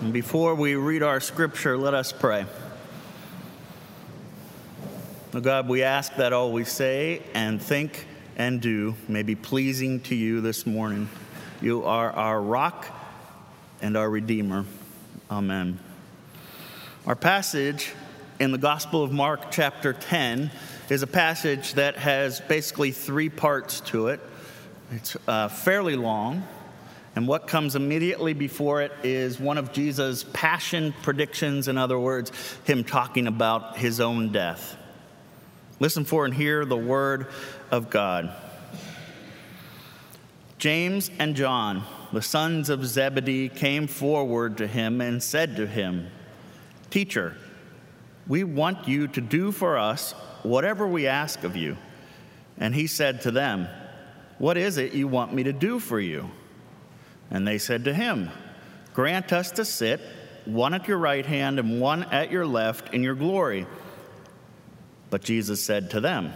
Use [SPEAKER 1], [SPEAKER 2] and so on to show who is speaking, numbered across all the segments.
[SPEAKER 1] And before we read our scripture, let us pray. Oh God, we ask that all we say and think and do may be pleasing to you this morning. You are our rock and our Redeemer. Amen. Our passage in the Gospel of Mark, chapter 10, is a passage that has basically three parts to it. It's uh, fairly long, and what comes immediately before it is one of Jesus' passion predictions, in other words, him talking about his own death. Listen for and hear the word of God. James and John, the sons of Zebedee, came forward to him and said to him, Teacher, we want you to do for us whatever we ask of you. And he said to them, What is it you want me to do for you? And they said to him, Grant us to sit, one at your right hand and one at your left, in your glory. But Jesus said to them,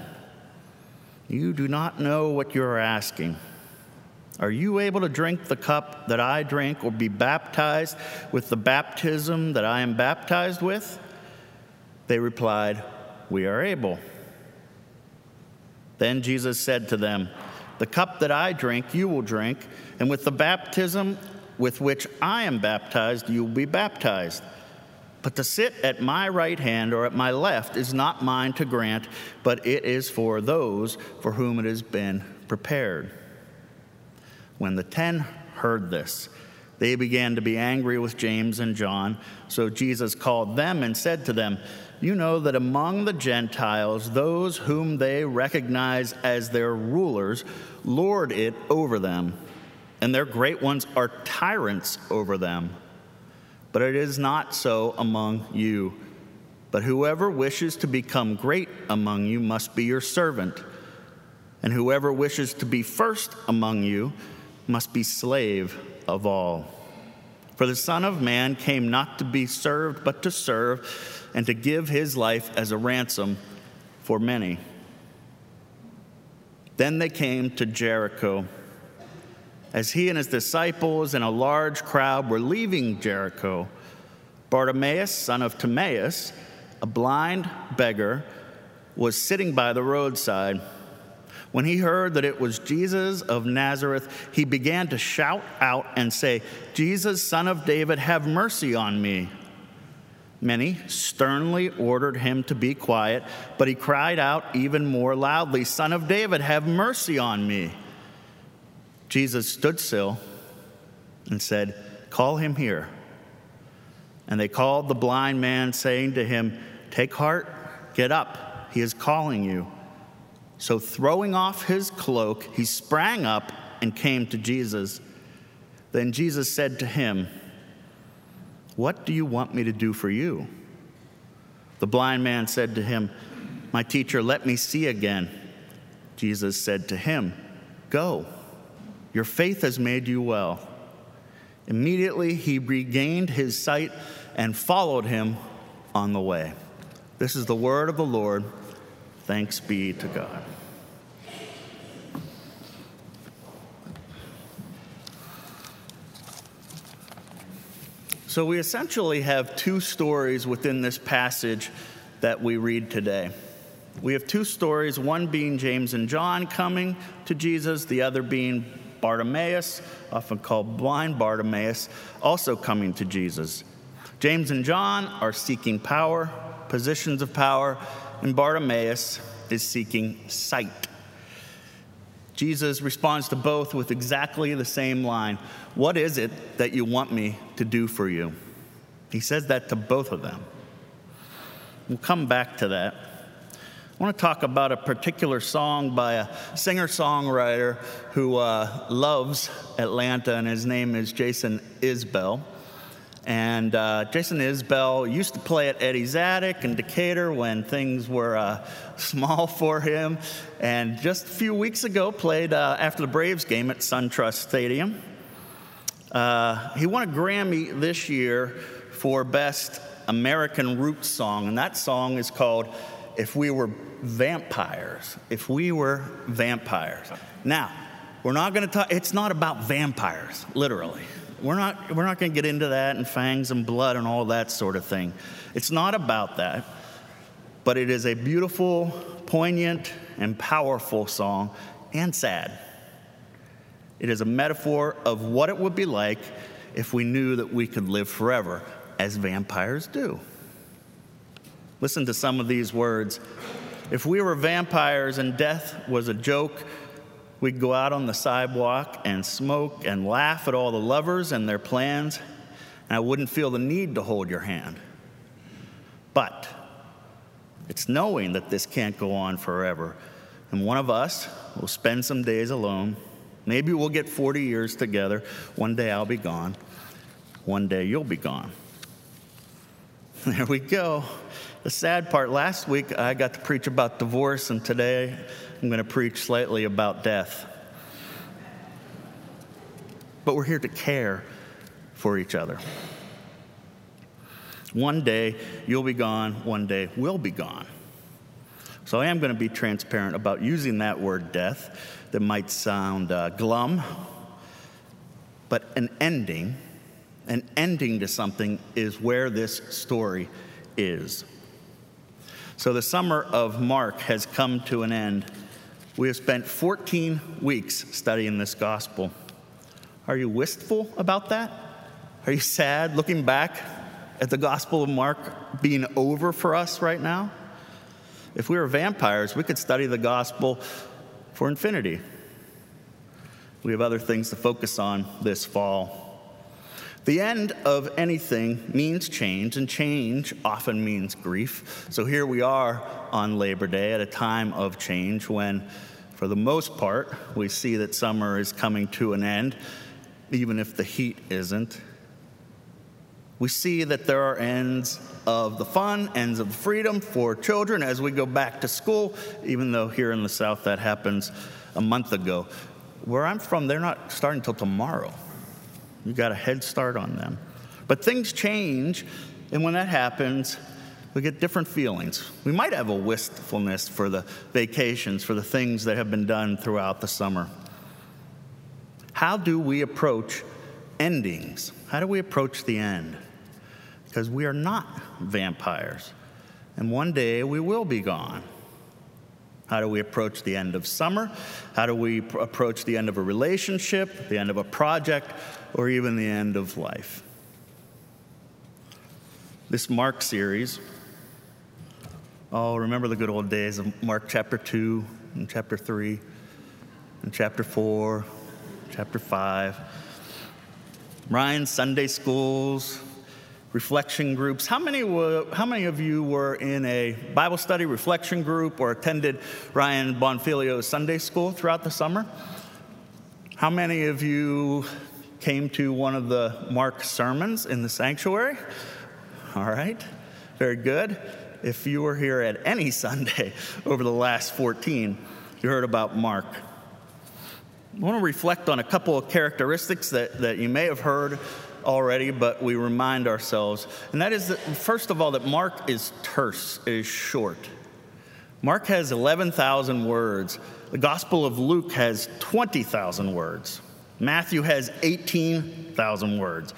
[SPEAKER 1] You do not know what you are asking. Are you able to drink the cup that I drink or be baptized with the baptism that I am baptized with? They replied, We are able. Then Jesus said to them, The cup that I drink, you will drink and with the baptism with which I am baptized, you will be baptized. But to sit at my right hand or at my left is not mine to grant, but it is for those for whom it has been prepared. When the ten heard this, they began to be angry with James and John. So Jesus called them and said to them, You know that among the Gentiles, those whom they recognize as their rulers lord it over them and their great ones are tyrants over them. But it is not so among you. But whoever wishes to become great among you must be your servant, and whoever wishes to be first among you must be slave of all. For the Son of Man came not to be served, but to serve, and to give his life as a ransom for many. Then they came to Jericho as he and his disciples and a large crowd were leaving Jericho, Bartimaeus, son of Timaeus, a blind beggar, was sitting by the roadside. When he heard that it was Jesus of Nazareth, he began to shout out and say, Jesus, son of David, have mercy on me. Many sternly ordered him to be quiet, but he cried out even more loudly, Son of David, have mercy on me. Jesus stood still and said, Call him here. And they called the blind man, saying to him, Take heart, get up, he is calling you. So, throwing off his cloak, he sprang up and came to Jesus. Then Jesus said to him, What do you want me to do for you? The blind man said to him, My teacher, let me see again. Jesus said to him, Go your faith has made you well. Immediately he regained his sight and followed him on the way. This is the word of the Lord. Thanks be to God. So, we essentially have two stories within this passage that we read today. We have two stories, one being James and John coming to Jesus, the other being Bartimaeus, often called blind Bartimaeus, also coming to Jesus. James and John are seeking power, positions of power, and Bartimaeus is seeking sight. Jesus responds to both with exactly the same line What is it that you want me to do for you? He says that to both of them. We'll come back to that. I want to talk about a particular song by a singer songwriter who uh, loves Atlanta, and his name is Jason Isbell. And uh, Jason Isbell used to play at Eddie's Attic in Decatur when things were uh, small for him. And just a few weeks ago, played uh, after the Braves game at SunTrust Stadium. Uh, he won a Grammy this year for Best American Roots Song, and that song is called If We Were Vampires. If We Were Vampires. Now, we're not going to talk, it's not about vampires, literally. We're not, we're not going to get into that and fangs and blood and all that sort of thing. It's not about that, but it is a beautiful, poignant, and powerful song and sad. It is a metaphor of what it would be like if we knew that we could live forever, as vampires do. Listen to some of these words. If we were vampires and death was a joke, We'd go out on the sidewalk and smoke and laugh at all the lovers and their plans, and I wouldn't feel the need to hold your hand. But it's knowing that this can't go on forever. And one of us will spend some days alone. Maybe we'll get 40 years together. One day I'll be gone. One day you'll be gone. There we go. The sad part last week, I got to preach about divorce, and today I'm going to preach slightly about death. But we're here to care for each other. One day you'll be gone, one day we'll be gone. So I am going to be transparent about using that word death that might sound uh, glum, but an ending, an ending to something is where this story is. So the summer of Mark has come to an end. We have spent 14 weeks studying this gospel. Are you wistful about that? Are you sad looking back at the gospel of Mark being over for us right now? If we were vampires, we could study the gospel for infinity. We have other things to focus on this fall. The end of anything means change, and change often means grief. So here we are on Labor Day at a time of change when, for the most part, we see that summer is coming to an end, even if the heat isn't. We see that there are ends of the fun, ends of the freedom for children as we go back to school, even though here in the South that happens a month ago. Where I'm from, they're not starting until tomorrow. You got a head start on them. But things change, and when that happens, we get different feelings. We might have a wistfulness for the vacations, for the things that have been done throughout the summer. How do we approach endings? How do we approach the end? Because we are not vampires, and one day we will be gone. How do we approach the end of summer? How do we pr- approach the end of a relationship, the end of a project, or even the end of life? This Mark series, oh, remember the good old days of Mark chapter 2 and chapter 3 and chapter 4, chapter 5. Ryan's Sunday schools, reflection groups. How many, were, how many of you were in a Bible study reflection group or attended Ryan Bonfiglio's Sunday school throughout the summer? How many of you came to one of the Mark sermons in the sanctuary? All right, very good. If you were here at any Sunday over the last 14, you heard about Mark. I want to reflect on a couple of characteristics that, that you may have heard already, but we remind ourselves. And that is that, first of all, that Mark is terse, is short. Mark has 11,000 words. The Gospel of Luke has 20,000 words. Matthew has 18,000 words.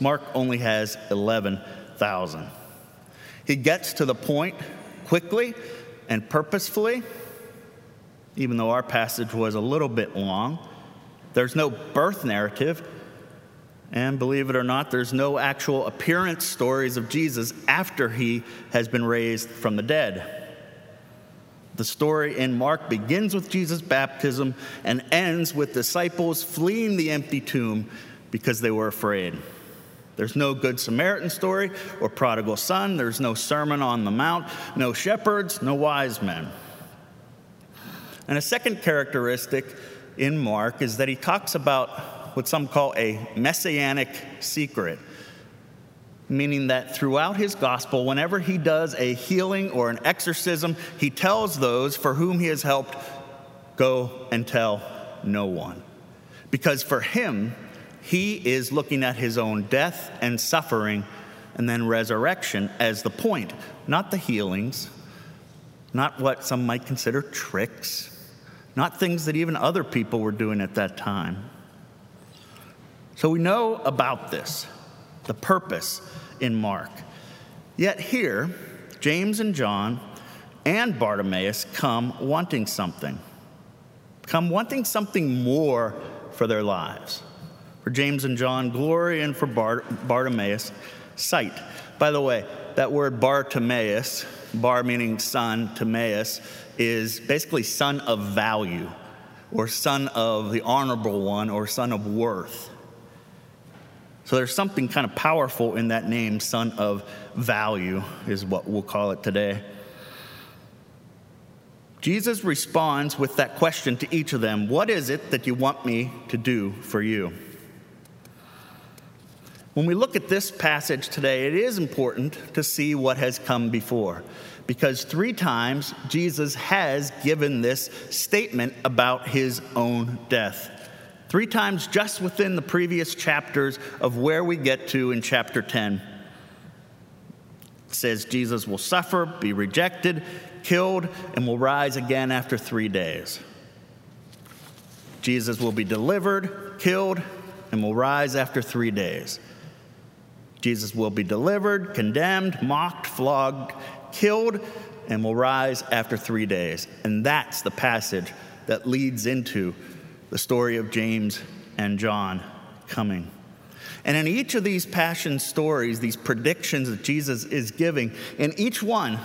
[SPEAKER 1] Mark only has 11,000. He gets to the point quickly and purposefully, even though our passage was a little bit long. There's no birth narrative, and believe it or not, there's no actual appearance stories of Jesus after he has been raised from the dead. The story in Mark begins with Jesus' baptism and ends with disciples fleeing the empty tomb because they were afraid. There's no Good Samaritan story or prodigal son. There's no Sermon on the Mount, no shepherds, no wise men. And a second characteristic in Mark is that he talks about what some call a messianic secret. meaning that throughout his gospel, whenever he does a healing or an exorcism, he tells those for whom he has helped, go and tell no one. Because for him, he is looking at his own death and suffering and then resurrection as the point, not the healings, not what some might consider tricks, not things that even other people were doing at that time. So we know about this, the purpose in Mark. Yet here, James and John and Bartimaeus come wanting something, come wanting something more for their lives. For James and John, glory, and for Bart- Bartimaeus, sight. By the way, that word Bartimaeus, bar meaning son, Timaeus, is basically son of value, or son of the honorable one, or son of worth. So there's something kind of powerful in that name, son of value, is what we'll call it today. Jesus responds with that question to each of them What is it that you want me to do for you? When we look at this passage today, it is important to see what has come before. Because three times Jesus has given this statement about his own death. Three times just within the previous chapters of where we get to in chapter 10. It says Jesus will suffer, be rejected, killed, and will rise again after three days. Jesus will be delivered, killed, and will rise after three days. Jesus will be delivered, condemned, mocked, flogged, killed, and will rise after three days. And that's the passage that leads into the story of James and John coming. And in each of these passion stories, these predictions that Jesus is giving, in each one,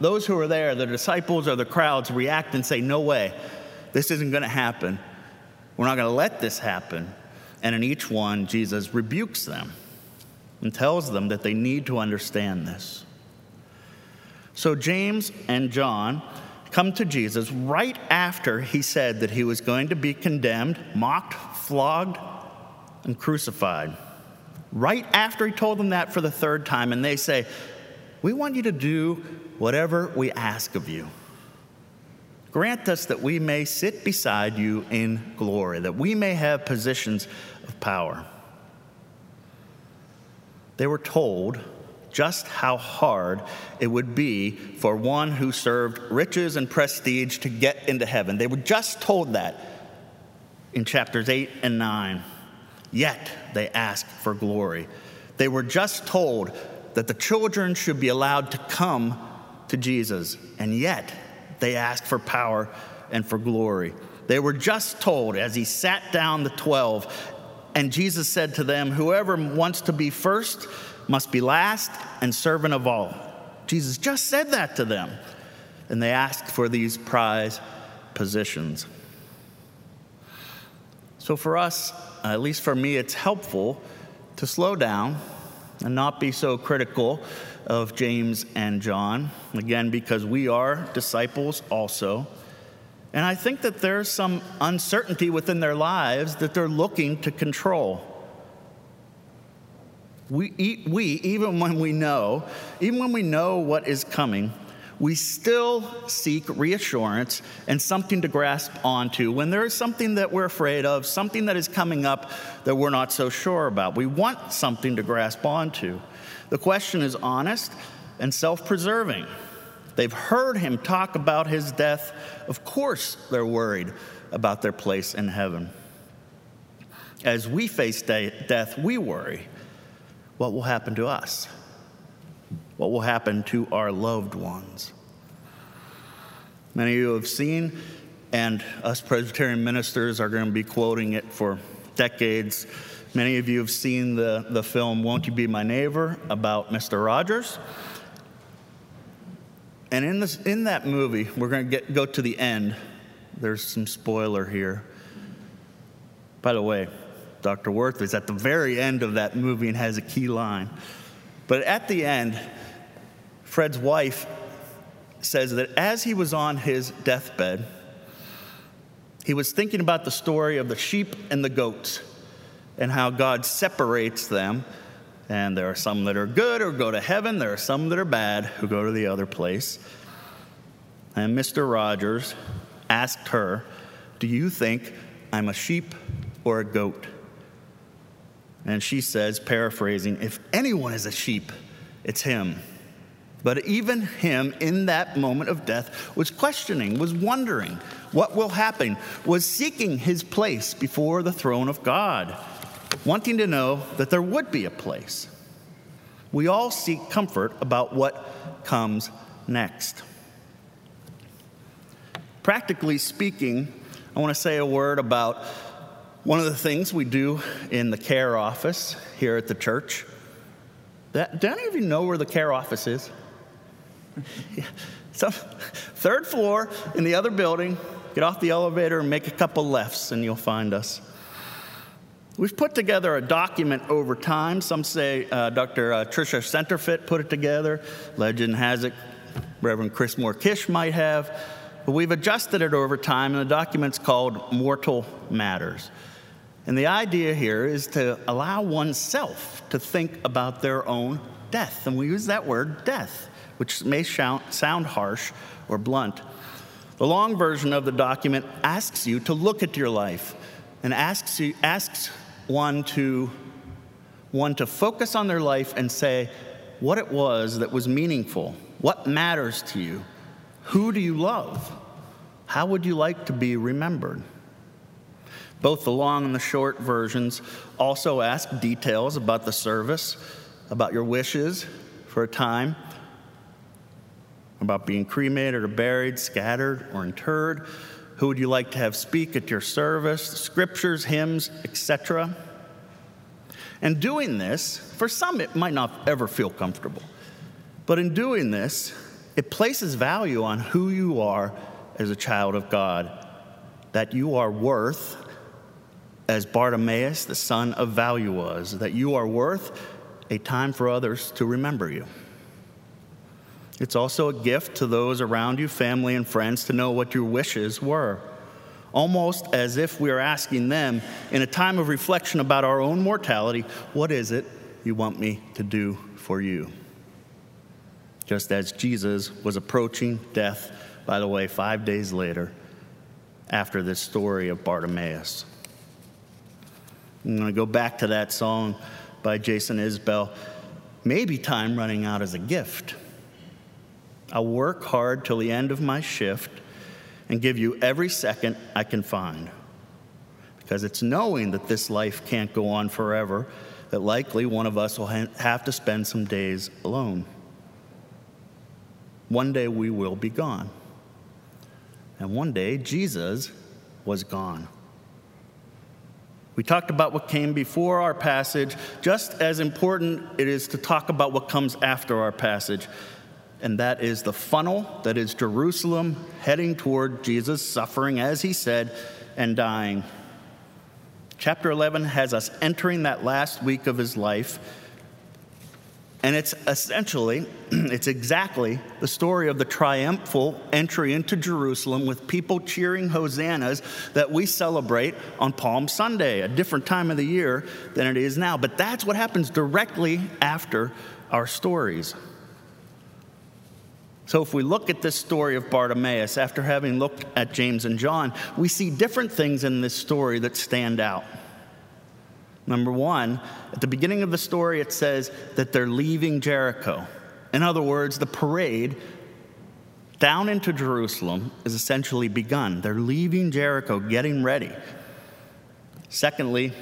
[SPEAKER 1] those who are there, the disciples or the crowds, react and say, No way, this isn't going to happen. We're not going to let this happen. And in each one, Jesus rebukes them and tells them that they need to understand this. So James and John come to Jesus right after he said that he was going to be condemned, mocked, flogged, and crucified. Right after he told them that for the third time, and they say, We want you to do whatever we ask of you. Grant us that we may sit beside you in glory, that we may have positions of power. They were told just how hard it would be for one who served riches and prestige to get into heaven. They were just told that in chapters 8 and 9. Yet they asked for glory. They were just told that the children should be allowed to come to Jesus, and yet they asked for power and for glory. They were just told as he sat down the 12, and Jesus said to them, Whoever wants to be first must be last and servant of all. Jesus just said that to them. And they asked for these prize positions. So, for us, uh, at least for me, it's helpful to slow down and not be so critical of James and John, again, because we are disciples also. And I think that there's some uncertainty within their lives that they're looking to control. We, we, even when we know, even when we know what is coming, we still seek reassurance and something to grasp onto when there is something that we're afraid of, something that is coming up that we're not so sure about. We want something to grasp onto. The question is honest and self preserving. They've heard him talk about his death. Of course, they're worried about their place in heaven. As we face death, we worry what will happen to us? What will happen to our loved ones? Many of you have seen, and us Presbyterian ministers are going to be quoting it for decades. Many of you have seen the, the film Won't You Be My Neighbor about Mr. Rogers. And in, this, in that movie, we're going to get, go to the end. There's some spoiler here. By the way, Dr. Wirth is at the very end of that movie and has a key line. But at the end, Fred's wife says that as he was on his deathbed, he was thinking about the story of the sheep and the goats and how God separates them And there are some that are good who go to heaven, there are some that are bad who go to the other place. And Mr. Rogers asked her, Do you think I'm a sheep or a goat? And she says, paraphrasing, If anyone is a sheep, it's him. But even him, in that moment of death, was questioning, was wondering what will happen, was seeking his place before the throne of God, wanting to know that there would be a place. We all seek comfort about what comes next. Practically speaking, I want to say a word about one of the things we do in the care office here at the church. That, do any of you know where the care office is? So, third floor in the other building. Get off the elevator and make a couple lefts, and you'll find us. We've put together a document over time. Some say uh, Dr. Uh, Tricia Centerfit put it together. Legend has it Reverend Chris Moore Kish might have. But we've adjusted it over time, and the document's called Mortal Matters. And the idea here is to allow oneself to think about their own death. And we use that word, death, which may sound harsh or blunt. The long version of the document asks you to look at your life and asks, you, asks one, to, one to focus on their life and say what it was that was meaningful, what matters to you, who do you love, how would you like to be remembered. Both the long and the short versions also ask details about the service, about your wishes for a time, about being cremated or buried, scattered or interred. Who would you like to have speak at your service? Scriptures, hymns, etc. And doing this, for some, it might not ever feel comfortable. But in doing this, it places value on who you are as a child of God, that you are worth as Bartimaeus, the son of value, was, that you are worth a time for others to remember you. It's also a gift to those around you, family and friends, to know what your wishes were. Almost as if we are asking them, in a time of reflection about our own mortality, what is it you want me to do for you? Just as Jesus was approaching death, by the way, five days later, after this story of Bartimaeus. I'm going to go back to that song by Jason Isbell. Maybe time running out is a gift. I'll work hard till the end of my shift and give you every second I can find. Because it's knowing that this life can't go on forever that likely one of us will have to spend some days alone. One day we will be gone. And one day Jesus was gone. We talked about what came before our passage. Just as important, it is to talk about what comes after our passage. And that is the funnel that is Jerusalem heading toward Jesus suffering, as he said, and dying. Chapter 11 has us entering that last week of his life and it's essentially, it's exactly the story of the triumphal entry into Jerusalem with people cheering hosannas that we celebrate on Palm Sunday, a different time of the year than it is now. But that's what happens directly after our stories. So, if we look at this story of Bartimaeus, after having looked at James and John, we see different things in this story that stand out. Number one, at the beginning of the story, it says that they're leaving Jericho. In other words, the parade down into Jerusalem is essentially begun. They're leaving Jericho, getting ready. Secondly,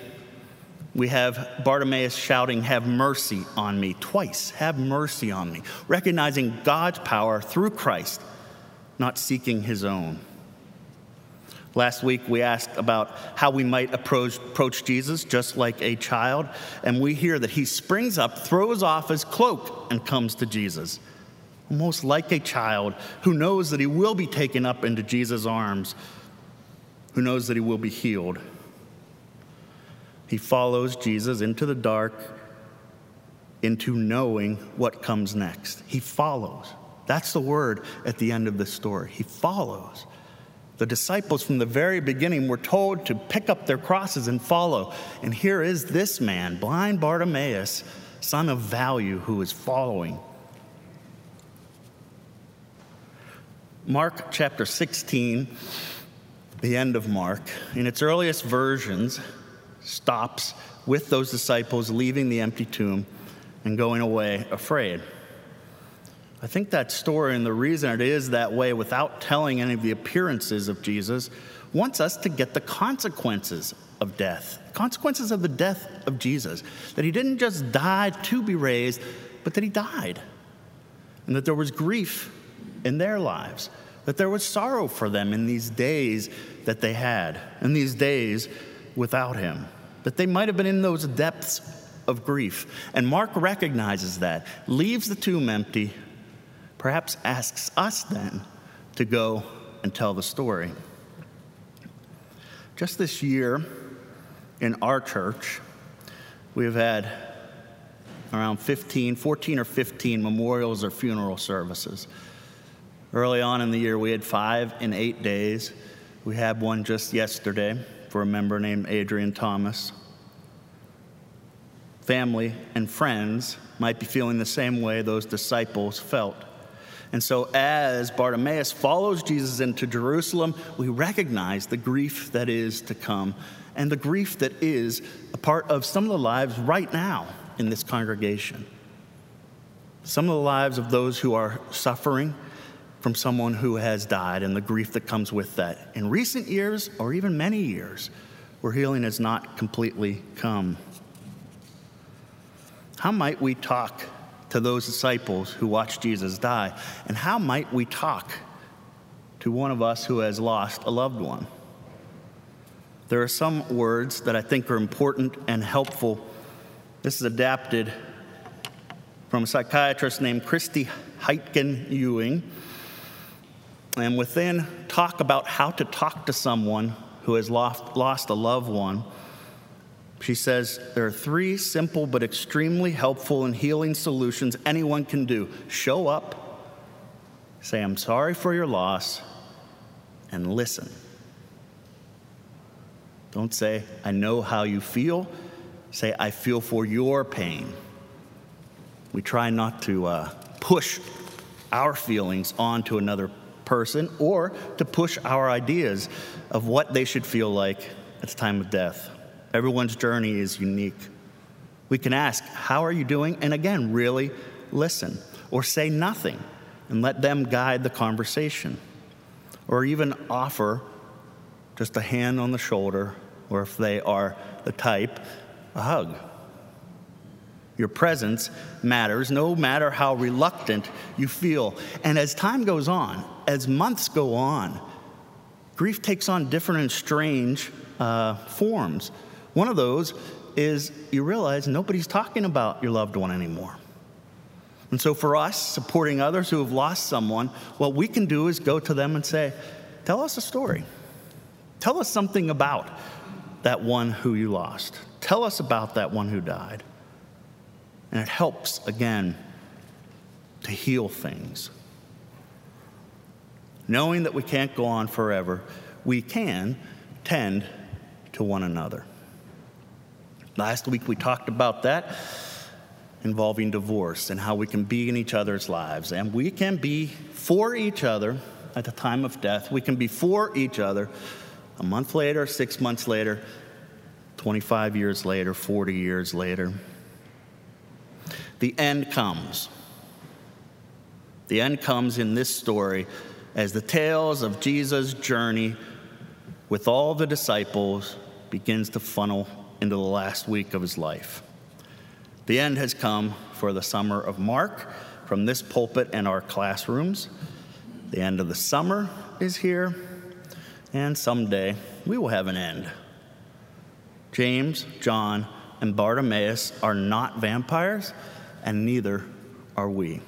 [SPEAKER 1] we have Bartimaeus shouting, Have mercy on me, twice. Have mercy on me. Recognizing God's power through Christ, not seeking his own. Last week, we asked about how we might approach, approach, Jesus just like a child, and we hear that he springs up, throws off his cloak, and comes to Jesus. Almost like a child who knows that he will be taken up into Jesus' arms, who knows that he will be healed. He follows Jesus into the dark, into knowing what comes next. He follows. That's the word at the end of the story. He follows. The disciples from the very beginning were told to pick up their crosses and follow. And here is this man, blind Bartimaeus, son of value who is following. Mark chapter 16, the end of Mark, in its earliest versions, stops with those disciples leaving the empty tomb and going away afraid. I think that story and the reason it is that way without telling any of the appearances of Jesus wants us to get the consequences of death, consequences of the death of Jesus. That he didn't just die to be raised, but that he died. And that there was grief in their lives, that there was sorrow for them in these days that they had, in these days without him, that they might have been in those depths of grief. And Mark recognizes that, leaves the tomb empty, perhaps asks us then to go and tell the story. Just this year in our church, we've had around 15, 14 or 15 memorials or funeral services. Early on in the year, we had five in eight days. We had one just yesterday for a member named Adrian Thomas. Family and friends might be feeling the same way those disciples felt. And so, as Bartimaeus follows Jesus into Jerusalem, we recognize the grief that is to come and the grief that is a part of some of the lives right now in this congregation. Some of the lives of those who are suffering from someone who has died and the grief that comes with that in recent years or even many years where healing has not completely come. How might we talk to those disciples who watched Jesus die? And how might we talk to one of us who has lost a loved one? There are some words that I think are important and helpful. This is adapted from a psychiatrist named Christy Heitgen Ewing. And within talk about how to talk to someone who has lost, lost a loved one, she says there are three simple but extremely helpful and healing solutions anyone can do show up, say, I'm sorry for your loss, and listen. Don't say, I know how you feel. Say, I feel for your pain. We try not to uh, push our feelings onto another person or to push our ideas of what they should feel like at the time of death. Everyone's journey is unique. We can ask, How are you doing? And again, really listen, or say nothing and let them guide the conversation, or even offer just a hand on the shoulder, or if they are the type, a hug. Your presence matters no matter how reluctant you feel. And as time goes on, as months go on, grief takes on different and strange uh, forms. One of those is you realize nobody's talking about your loved one anymore. And so, for us, supporting others who have lost someone, what we can do is go to them and say, Tell us a story. Tell us something about that one who you lost. Tell us about that one who died. And it helps, again, to heal things. Knowing that we can't go on forever, we can tend to one another. Last week we talked about that involving divorce and how we can be in each other's lives. And we can be for each other at the time of death. We can be for each other a month later, six months later, 25 years later, 40 years later. The end comes. The end comes in this story as the tales of Jesus' journey with all the disciples begins to funnel into the last week of his life. The end has come for the summer of Mark from this pulpit and our classrooms. The end of the summer is here, and someday we will have an end. James, John, and Bartimaeus are not vampires, and neither are we.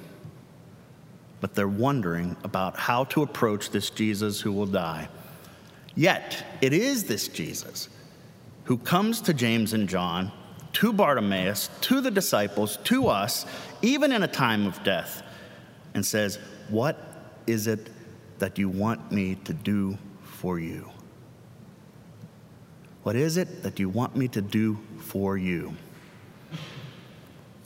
[SPEAKER 1] But they're wondering about how to approach this Jesus who will die. Yet, it is this Jesus who comes to James and John, to Bartimaeus, to the disciples, to us, even in a time of death, and says, What is it that you want me to do for you? What is it that you want me to do for you?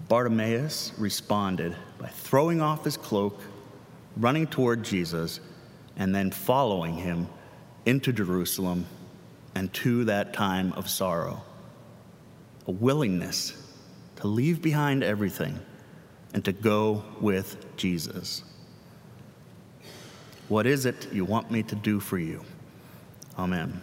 [SPEAKER 1] Bartimaeus responded by throwing off his cloak, running toward Jesus, and then following him into Jerusalem and to that time of sorrow. A willingness to leave behind everything and to go with Jesus. What is it you want me to do for you? Amen.